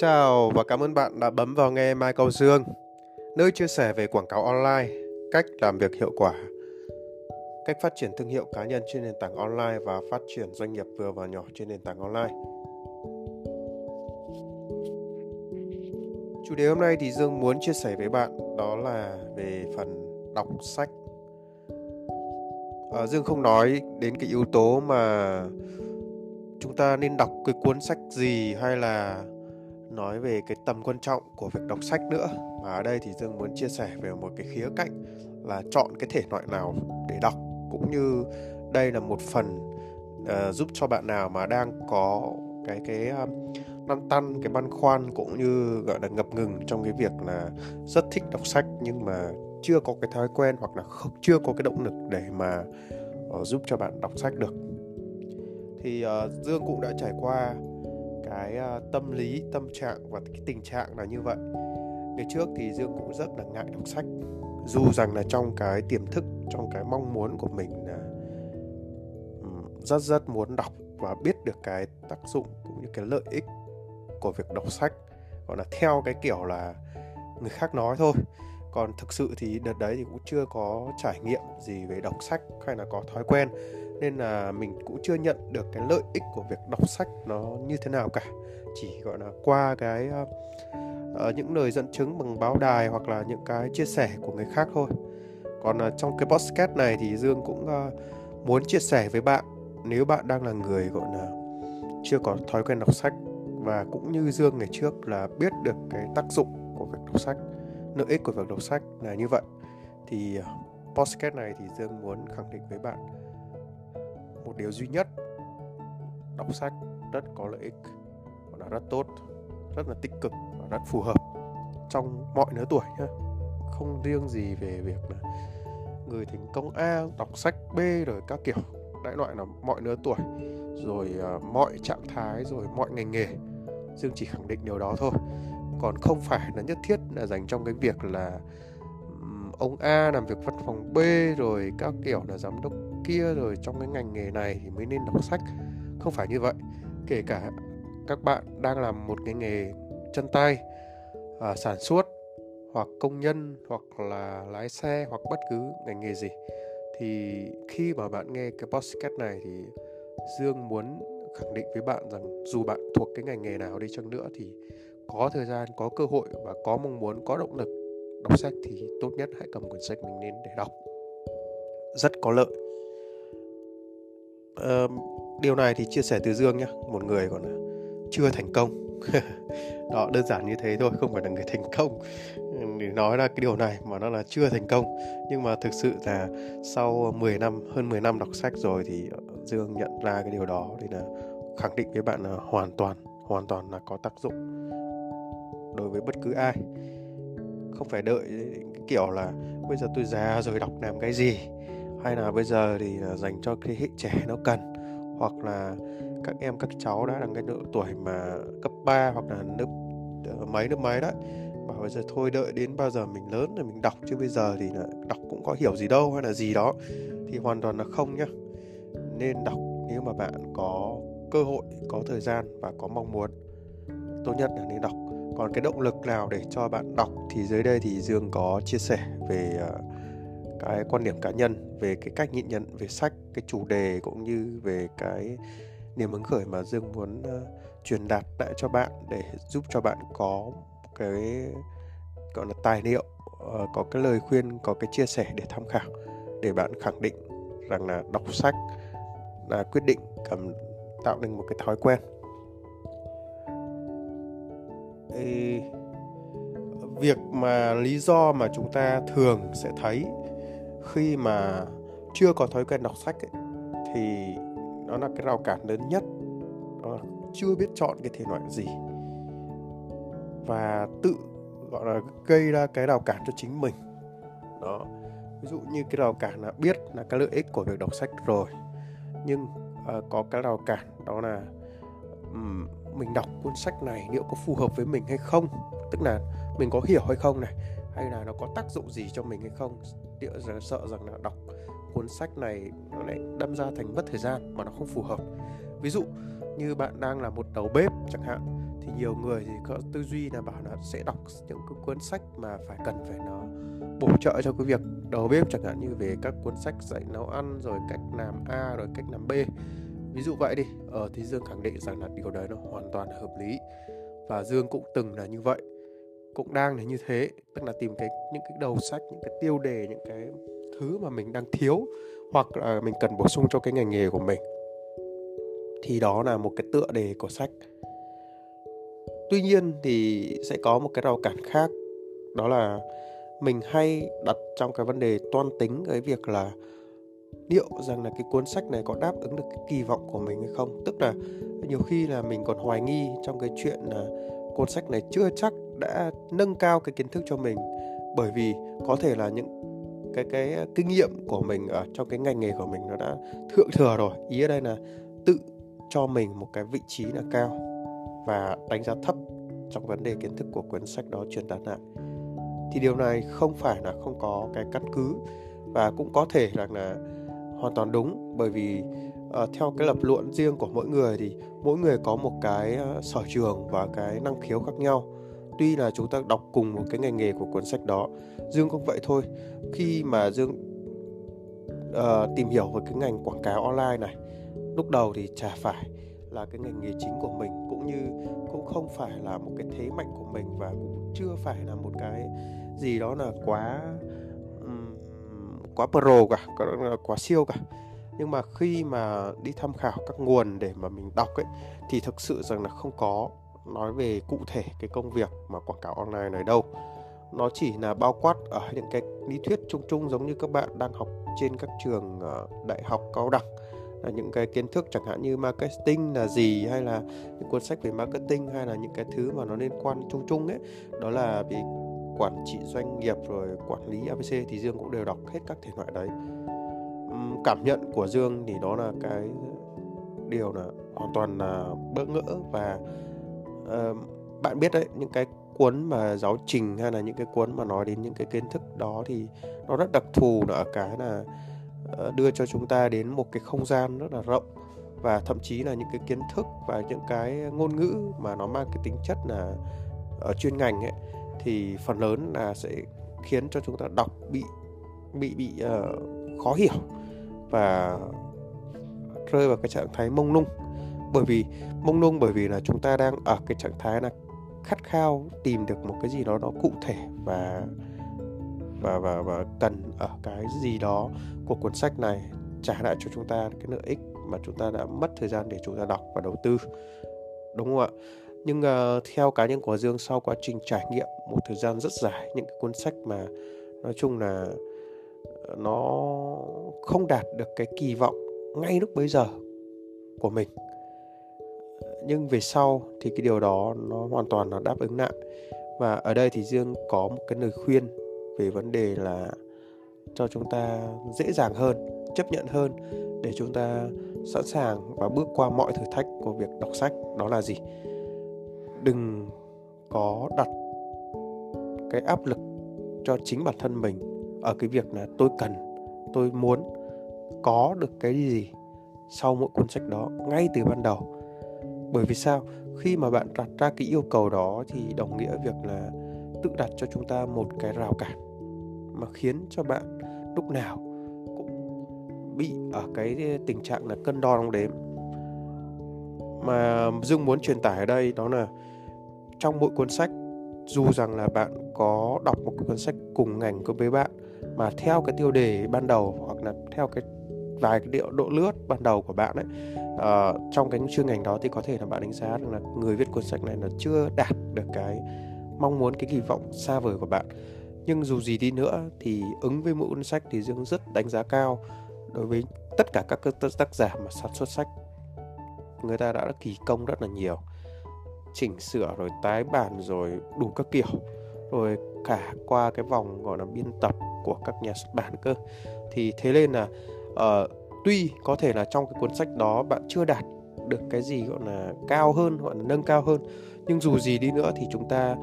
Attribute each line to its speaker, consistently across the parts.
Speaker 1: chào và cảm ơn bạn đã bấm vào nghe Mai Cầu Dương, nơi chia sẻ về quảng cáo online, cách làm việc hiệu quả, cách phát triển thương hiệu cá nhân trên nền tảng online và phát triển doanh nghiệp vừa và nhỏ trên nền tảng online. Chủ đề hôm nay thì Dương muốn chia sẻ với bạn đó là về phần đọc sách. À, Dương không nói đến cái yếu tố mà chúng ta nên đọc cái cuốn sách gì hay là nói về cái tầm quan trọng của việc đọc sách nữa. Mà ở đây thì dương muốn chia sẻ về một cái khía cạnh là chọn cái thể loại nào để đọc cũng như đây là một phần uh, giúp cho bạn nào mà đang có cái cái um, lăn tăn cái băn khoăn cũng như gọi là ngập ngừng trong cái việc là rất thích đọc sách nhưng mà chưa có cái thói quen hoặc là không chưa có cái động lực để mà uh, giúp cho bạn đọc sách được. Thì uh, dương cũng đã trải qua cái ờ, tâm lý, tâm trạng và cái tình trạng là như vậy. Ngày trước thì dương cũng rất là ngại đọc sách, dù rằng là trong cái tiềm thức, trong cái mong muốn của mình là rất rất muốn đọc và biết được cái tác dụng cũng như cái lợi ích của việc đọc sách, gọi là theo cái kiểu là người khác nói thôi. Còn thực sự thì đợt đấy thì cũng chưa có trải nghiệm gì về đọc sách hay là có thói quen nên là mình cũng chưa nhận được cái lợi ích của việc đọc sách nó như thế nào cả. Chỉ gọi là qua cái uh, những lời dẫn chứng bằng báo đài hoặc là những cái chia sẻ của người khác thôi. Còn uh, trong cái podcast này thì dương cũng uh, muốn chia sẻ với bạn nếu bạn đang là người gọi là chưa có thói quen đọc sách. Và cũng như dương ngày trước là biết được cái tác dụng của việc đọc sách lợi ích của việc đọc sách là như vậy. Thì podcast này thì dương muốn khẳng định với bạn một điều duy nhất. Đọc sách rất có lợi ích và là rất tốt rất là tích cực và rất phù hợp trong mọi lứa tuổi nhé không riêng gì về việc là người thành công A đọc sách B rồi các kiểu đại loại là mọi lứa tuổi rồi uh, mọi trạng thái rồi mọi ngành nghề. Dương chỉ khẳng định điều đó thôi. Còn không phải là nhất thiết là dành trong cái việc là ông A làm việc văn phòng B rồi các kiểu là giám đốc kia rồi trong cái ngành nghề này thì mới nên đọc sách. Không phải như vậy kể cả các bạn đang làm một cái nghề chân tay à, sản xuất hoặc công nhân hoặc là lái xe hoặc bất cứ ngành nghề gì thì khi mà bạn nghe cái podcast này thì dương muốn khẳng định với bạn rằng dù bạn thuộc cái ngành nghề nào đi chăng nữa thì có thời gian có cơ hội và có mong muốn có động lực đọc sách thì tốt nhất hãy cầm quyển sách mình lên để đọc. Rất có lợi. À, điều này thì chia sẻ từ dương nhé một người còn chưa thành công. Đó đơn giản như thế thôi không phải là người thành công. Để nói ra cái điều này mà nó là chưa thành công. Nhưng mà thực sự là sau 10 năm hơn 10 năm đọc sách rồi thì ờ, Dương nhận ra cái điều đó thì là khẳng định với bạn là hoàn toàn hoàn toàn là có tác dụng đối với bất cứ ai không phải đợi cái kiểu là bây giờ tôi già rồi đọc làm cái gì. Hay là bây giờ thì dành cho cái hệ trẻ nó cần. Hoặc là các em, các cháu đã là cái độ tuổi mà cấp 3 hoặc là lớp ờ, mấy lớp mấy đấy. Mà bây giờ thôi đợi đến bao giờ mình lớn rồi mình đọc. Chứ bây giờ thì là đọc cũng có hiểu gì đâu hay là gì đó. Thì hoàn toàn là không nhá. Nên đọc nếu mà bạn có cơ hội, có thời gian và có mong muốn, tốt nhất là nên đọc còn cái động lực nào để cho bạn đọc thì dưới đây thì dương có chia sẻ về ờ, cái quan điểm cá nhân, về cái cách nhìn nhận, về sách, cái chủ đề cũng như về cái niềm hứng khởi mà dương muốn ờ, truyền đạt lại cho bạn để giúp cho bạn có cái, gọi là, tài liệu ờ, có cái lời khuyên, có cái chia sẻ để tham khảo, để bạn khẳng định rằng là đọc sách là quyết định cầm, tạo nên một cái thói quen việc mà lý do mà chúng ta thường sẽ thấy khi mà chưa có thói quen đọc sách ấy, thì nó là cái rào cản lớn nhất. Đó là chưa biết chọn cái thể loại gì. Và tự gọi là gây ra cái rào cản cho chính mình. Đó. Ví dụ như cái rào cản là biết là cái lợi ích của việc đọc sách rồi. Nhưng uh, có cái rào cản đó là um, mình đọc cuốn sách này liệu có phù hợp với mình hay không? Tức là mình có hiểu hay không này? Hay là nó có tác dụng gì cho mình hay không? Liệu sợ rằng là đọc cuốn sách này nó lại đâm ra thành mất thời gian mà nó không phù hợp? Ví dụ như bạn đang là một đầu bếp chẳng hạn, thì nhiều người thì có tư duy là bảo là sẽ đọc những cái cuốn sách mà phải cần phải nó bổ trợ cho cái việc đầu bếp chẳng hạn, như về các cuốn sách dạy nấu ăn, rồi cách làm A, rồi cách làm B ví dụ vậy đi. Ờ thì Dương khẳng định rằng là điều đấy nó hoàn toàn hợp lý. Và Dương cũng từng là như vậy. Cũng đang là như thế. Tức là tìm cái, những cái đầu sách, những cái tiêu đề, những cái thứ mà mình đang thiếu, hoặc là mình cần bổ sung cho cái ngành nghề của mình. Thì đó là một cái tựa đề của sách. Tuy nhiên thì sẽ có một cái rào cản khác. Đó là mình hay đặt trong cái vấn đề toan tính cái việc là liệu rằng là cái cuốn sách này có đáp ứng được cái kỳ vọng của mình hay không? Tức là nhiều khi là mình còn hoài nghi trong cái chuyện là cuốn sách này chưa chắc đã nâng cao cái kiến thức cho mình. Bởi vì có thể là những cái cái kinh nghiệm của mình ở trong cái ngành nghề của mình nó đã thượng thừa rồi. Ý ở đây là tự cho mình một cái vị trí là cao và đánh giá thấp trong vấn đề kiến thức của cuốn sách đó truyền đạt lại. Thì điều này không phải là không có cái căn cứ và cũng có thể rằng là hoàn toàn đúng. Bởi vì uh, theo cái lập luận riêng của mỗi người thì mỗi người có một cái uh, sở trường và cái năng khiếu khác nhau. Tuy là chúng ta đọc cùng một cái ngành nghề của cuốn sách đó dương cũng vậy thôi. Khi mà dương uh, tìm hiểu về cái ngành quảng cáo online này lúc đầu thì chả phải là cái ngành nghề chính của mình cũng như cũng không phải là một cái thế mạnh của mình và cũng chưa phải là một cái gì đó là quá quá pro cả quá siêu cả. Nhưng mà khi mà đi tham khảo các nguồn để mà mình đọc ấy, thì thực sự rằng là không có nói về cụ thể cái công việc mà quảng cáo online này đâu. Nó chỉ là bao quát ở những cái lý thuyết chung chung giống như các bạn đang học trên các trường ờ, đại học, cao đẳng. Là những cái kiến thức chẳng hạn như marketing là gì, hay là những cuốn sách về marketing, hay là những cái thứ mà nó liên quan chung chung ấy. Đó là vì quản trị doanh nghiệp rồi quản lý ABC thì Dương cũng đều đọc hết các thể loại đấy. Cảm nhận của Dương thì đó là cái điều là hoàn toàn là bỡ ngỡ và uh, bạn biết đấy những cái cuốn mà giáo trình hay là những cái cuốn mà nói đến những cái kiến thức đó thì nó rất đặc thù là ở cái là ờ, đưa cho chúng ta đến một cái không gian rất là rộng và thậm chí là những cái kiến thức và những cái ngôn ngữ mà nó mang cái tính chất là ở chuyên ngành ấy thì phần lớn là sẽ khiến cho chúng ta đọc bị bị bị uh, khó hiểu và rơi vào cái trạng thái mông lung. Bởi vì mông lung bởi vì là chúng ta đang ở cái trạng thái là khát khao tìm được một cái gì đó nó cụ thể và và và và cần ở cái gì đó của cuốn sách này trả lại cho chúng ta cái lợi ích mà chúng ta đã mất thời gian để chúng ta đọc và đầu tư. Đúng không ạ? Nhưng uh, theo cá nhân của Dương sau quá trình trải nghiệm một thời gian rất dài những cái cuốn sách mà nói chung là ờ, nó không đạt được cái kỳ vọng ngay lúc bấy giờ của mình nhưng về sau thì cái điều đó nó hoàn toàn là đáp ứng lại và ở đây thì dương có một cái lời khuyên về vấn đề là cho chúng ta dễ dàng hơn chấp nhận hơn để chúng ta sẵn sàng và bước qua mọi thử thách của việc đọc sách đó là gì? Đừng có đặt cái áp lực cho chính bản thân mình ở cái việc là tôi cần, tôi muốn có được cái gì sau mỗi cuốn sách đó ngay từ ban đầu. Bởi vì sao? Khi mà bạn đặt ra cái yêu cầu đó thì đồng nghĩa việc là tự đặt cho chúng ta một cái rào cản mà khiến cho bạn lúc nào cũng bị ở cái tình trạng là cân đo đong đếm mà dương muốn truyền tải ở đây đó là trong mỗi cuốn sách dù rằng là bạn có đọc một cuốn sách cùng ngành với bạn mà theo cái tiêu đề ban đầu hoặc là theo cái vài cái điệu độ lướt ban đầu của bạn ấy uh, trong cái chuyên ngành đó thì có thể là bạn đánh giá rằng là người viết cuốn sách này là chưa đạt được cái mong muốn cái kỳ vọng xa vời của bạn. Nhưng dù gì đi nữa thì ứng với mỗi cuốn sách thì dương rất đánh giá cao đối với tất cả các tác giả mà sản xuất sách người ta đã kỳ công rất là nhiều. Chỉnh sửa rồi tái bản rồi đủ các kiểu. Rồi cả qua cái vòng gọi là biên tập của các nhà xuất bản cơ. Thì thế nên là uh, tuy có thể là trong cái cuốn sách đó bạn chưa đạt được cái gì gọi là cao hơn hoặc là nâng cao hơn nhưng dù gì đi nữa thì chúng ta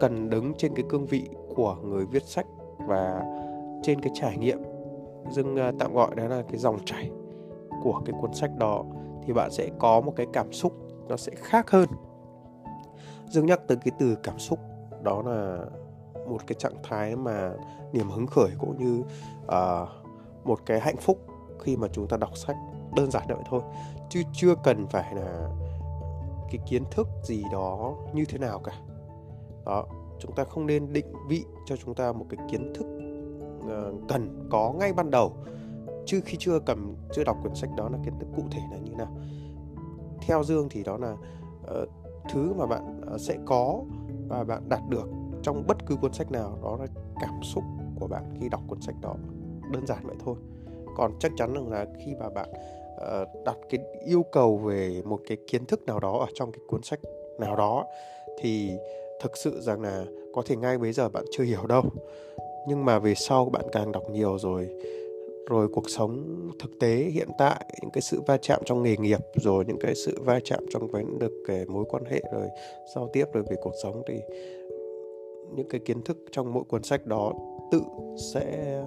Speaker 1: cần đứng trên cái cương vị của người viết sách và trên cái trải nghiệm. Dưng uh, tạm gọi đó là cái dòng chảy của cái cuốn sách đó thì bạn sẽ có một cái cảm xúc nó sẽ khác hơn. Dương nhắc tới cái từ cảm xúc đó là một cái trạng thái mà niềm hứng khởi cũng như uh, một cái hạnh phúc khi mà chúng ta đọc sách đơn giản vậy thôi chứ chưa cần phải là cái kiến thức gì đó như thế nào cả. Đó chúng ta không nên định vị cho chúng ta một cái kiến thức uh, cần có ngay ban đầu chứ khi chưa cầm chưa đọc quyển sách đó là kiến thức cụ thể là như nào. Theo dương thì đó là uh, thứ mà bạn uh, sẽ có và bạn đạt được trong bất cứ cuốn sách nào đó là cảm xúc của bạn khi đọc cuốn sách đó. Đơn giản vậy thôi. Còn chắc chắn rằng là khi mà bạn uh, đặt cái yêu cầu về một cái kiến thức nào đó ở trong cái cuốn sách nào đó thì thực sự rằng là có thể ngay bây giờ bạn chưa hiểu đâu. Nhưng mà về sau bạn càng đọc nhiều rồi rồi cuộc sống thực tế hiện tại những cái sự va chạm trong nghề nghiệp rồi những cái sự va chạm trong vấn được cái mối quan hệ rồi giao tiếp rồi về cuộc sống thì những cái kiến thức trong mỗi cuốn sách đó tự sẽ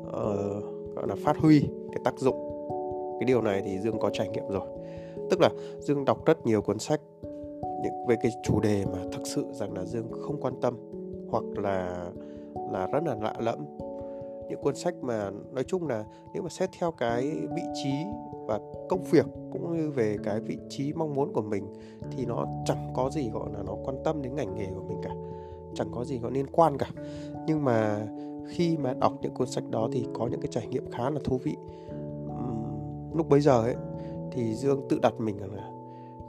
Speaker 1: uh, gọi là phát huy cái tác dụng. Cái điều này thì dương có trải nghiệm rồi. Tức là dương đọc rất nhiều cuốn sách những về cái chủ đề mà thực sự rằng là dương không quan tâm hoặc là là rất là lạ lẫm những cuốn sách mà nói chung là nếu mà xét theo cái vị trí và công việc cũng như về cái vị trí mong muốn của mình thì nó chẳng có gì gọi là nó quan tâm đến ngành nghề của mình cả, chẳng có gì có liên quan cả. Nhưng mà khi mà đọc những cuốn sách đó thì có những cái trải nghiệm khá là thú vị. Lúc bấy giờ ấy, thì dương tự đặt mình là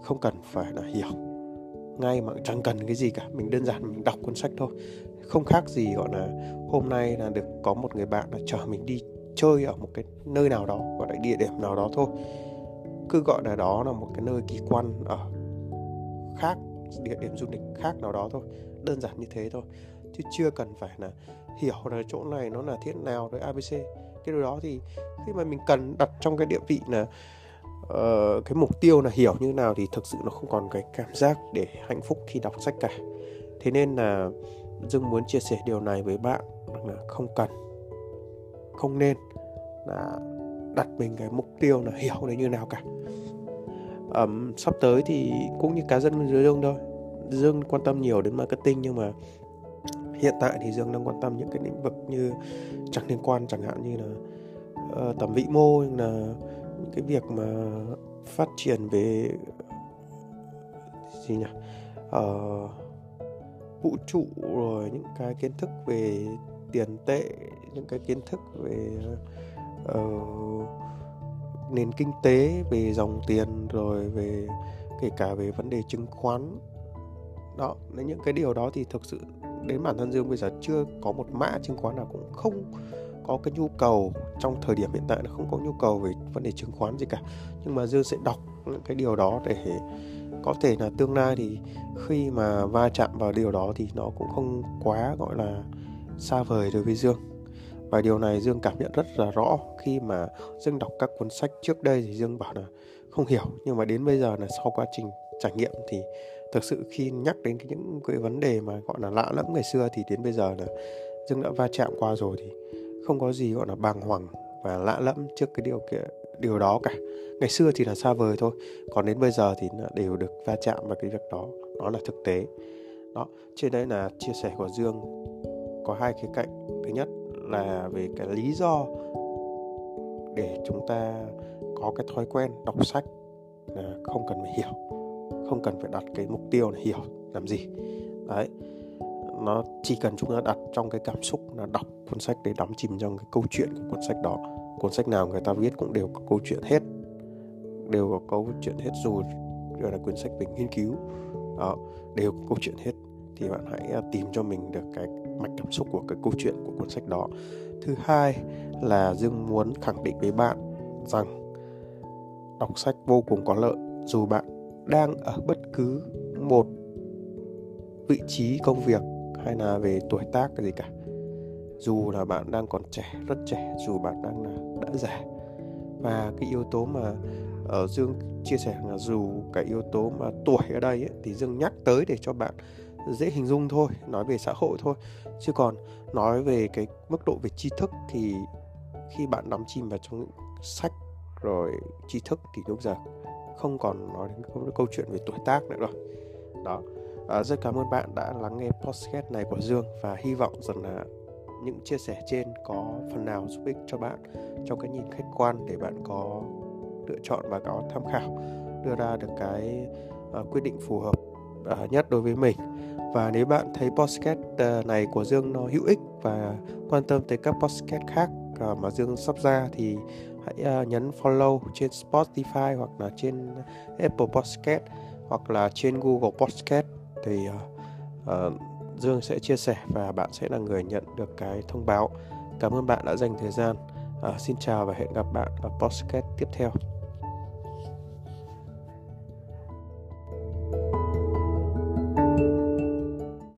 Speaker 1: không cần phải là hiểu, ngay mà chẳng cần cái gì cả, mình đơn giản mình đọc cuốn sách thôi không khác gì gọi là hôm nay là được có một người bạn là chở mình đi chơi ở một cái nơi nào đó gọi là địa điểm nào đó thôi. Cứ gọi là đó là một cái nơi kỳ quan ở khác địa điểm du lịch khác nào đó thôi đơn giản như thế thôi. Chứ chưa cần phải là hiểu là chỗ này nó là thế nào rồi abc cái điều đó thì khi mà mình cần đặt trong cái địa vị là uh, cái mục tiêu là hiểu như nào thì thực sự nó không còn cái cảm giác để hạnh phúc khi đọc sách cả. Thế nên là dương muốn chia sẻ điều này với bạn là không cần không nên là đặt mình cái mục tiêu là hiểu nó như nào cả. Um, sắp tới thì cũng như cá nhân dưới dương thôi. Dương quan tâm nhiều đến marketing nhưng mà hiện tại thì dương đang quan tâm những cái lĩnh vực như chẳng liên quan chẳng hạn như là ờ, uh, tầm vĩ mô là những cái việc mà phát triển về gì nhỉ? Uh, vũ trụ rồi những cái kiến thức về tiền tệ những cái kiến thức về uh, nền kinh tế về dòng tiền rồi về kể cả về vấn đề chứng khoán. Đó những cái điều đó thì thực sự đến bản thân dương bây giờ chưa có một mã chứng khoán nào cũng không có cái nhu cầu. Trong thời điểm hiện tại là không có nhu cầu về vấn đề chứng khoán gì cả. Nhưng mà dương sẽ đọc những cái điều đó để có thể là tương lai thì khi mà va chạm vào điều đó thì nó cũng không quá gọi là xa vời đối với dương. Và điều này dương cảm nhận rất là rõ khi mà dương đọc các cuốn sách trước đây thì dương bảo là không hiểu nhưng mà đến bây giờ là sau quá trình trải nghiệm thì thực sự khi nhắc đến cái, những cái vấn đề mà gọi là lạ lẫm ngày xưa thì đến bây giờ là dương đã va chạm qua rồi thì không có gì gọi là bàng hoàng và lạ lẫm trước cái điều kiện điều đó cả. Ngày xưa thì là xa vời thôi, còn đến bây giờ thì đều được va chạm vào cái việc đó, nó là thực tế. Đó, trên đây là chia sẻ của dương. Có hai khía cạnh. Thứ nhất là về cái lý do để chúng ta có cái thói quen đọc sách là không cần phải hiểu, không cần phải đặt cái mục tiêu là hiểu làm gì. Đấy, nó chỉ cần chúng ta đặt trong cái cảm xúc là đọc cuốn sách để đắm chìm trong cái câu chuyện của cuốn sách đó cuốn sách nào người ta viết cũng đều có câu chuyện hết, đều có câu chuyện hết dù gọi là quyển sách về nghiên cứu. Đó, đều có câu chuyện hết. Thì bạn hãy à, tìm cho mình được cái mạch cảm xúc của cái câu chuyện của cuốn sách đó. Thứ hai là dương muốn khẳng định với bạn rằng đọc sách vô cùng có lợi. Dù bạn đang ở bất cứ một vị trí công việc hay là về tuổi tác cái gì cả dù là bạn đang còn trẻ rất trẻ dù bạn đang là đã già. Và cái yếu tố mà ở dương chia sẻ là dù cái yếu tố mà tuổi ở đây ấy, thì dương nhắc tới để cho bạn dễ hình dung thôi nói về xã hội thôi. Chứ còn nói về cái mức độ về tri thức thì khi bạn đắm chìm vào trong sách rồi tri thức thì lúc giờ không còn nói đến câu, câu chuyện về tuổi tác nữa rồi. Đó. À, rất cảm ơn bạn đã lắng nghe podcast này của Dương và hy vọng rằng là những chia sẻ trên có phần nào giúp ích cho bạn trong cái nhìn khách quan để bạn có lựa chọn và có tham khảo đưa ra được cái uh, quyết định phù hợp uh, nhất đối với mình. Và nếu bạn thấy podcast uh, này của Dương nó hữu ích và quan tâm tới các podcast khác uh, mà Dương sắp ra thì hãy uh, nhấn follow trên Spotify hoặc là trên Apple Podcast hoặc là trên Google Podcast thì uh, uh, Dương sẽ chia sẻ và bạn sẽ là người nhận được cái thông báo. Cảm ơn bạn đã dành thời gian. À, xin chào và hẹn gặp bạn ở podcast tiếp theo.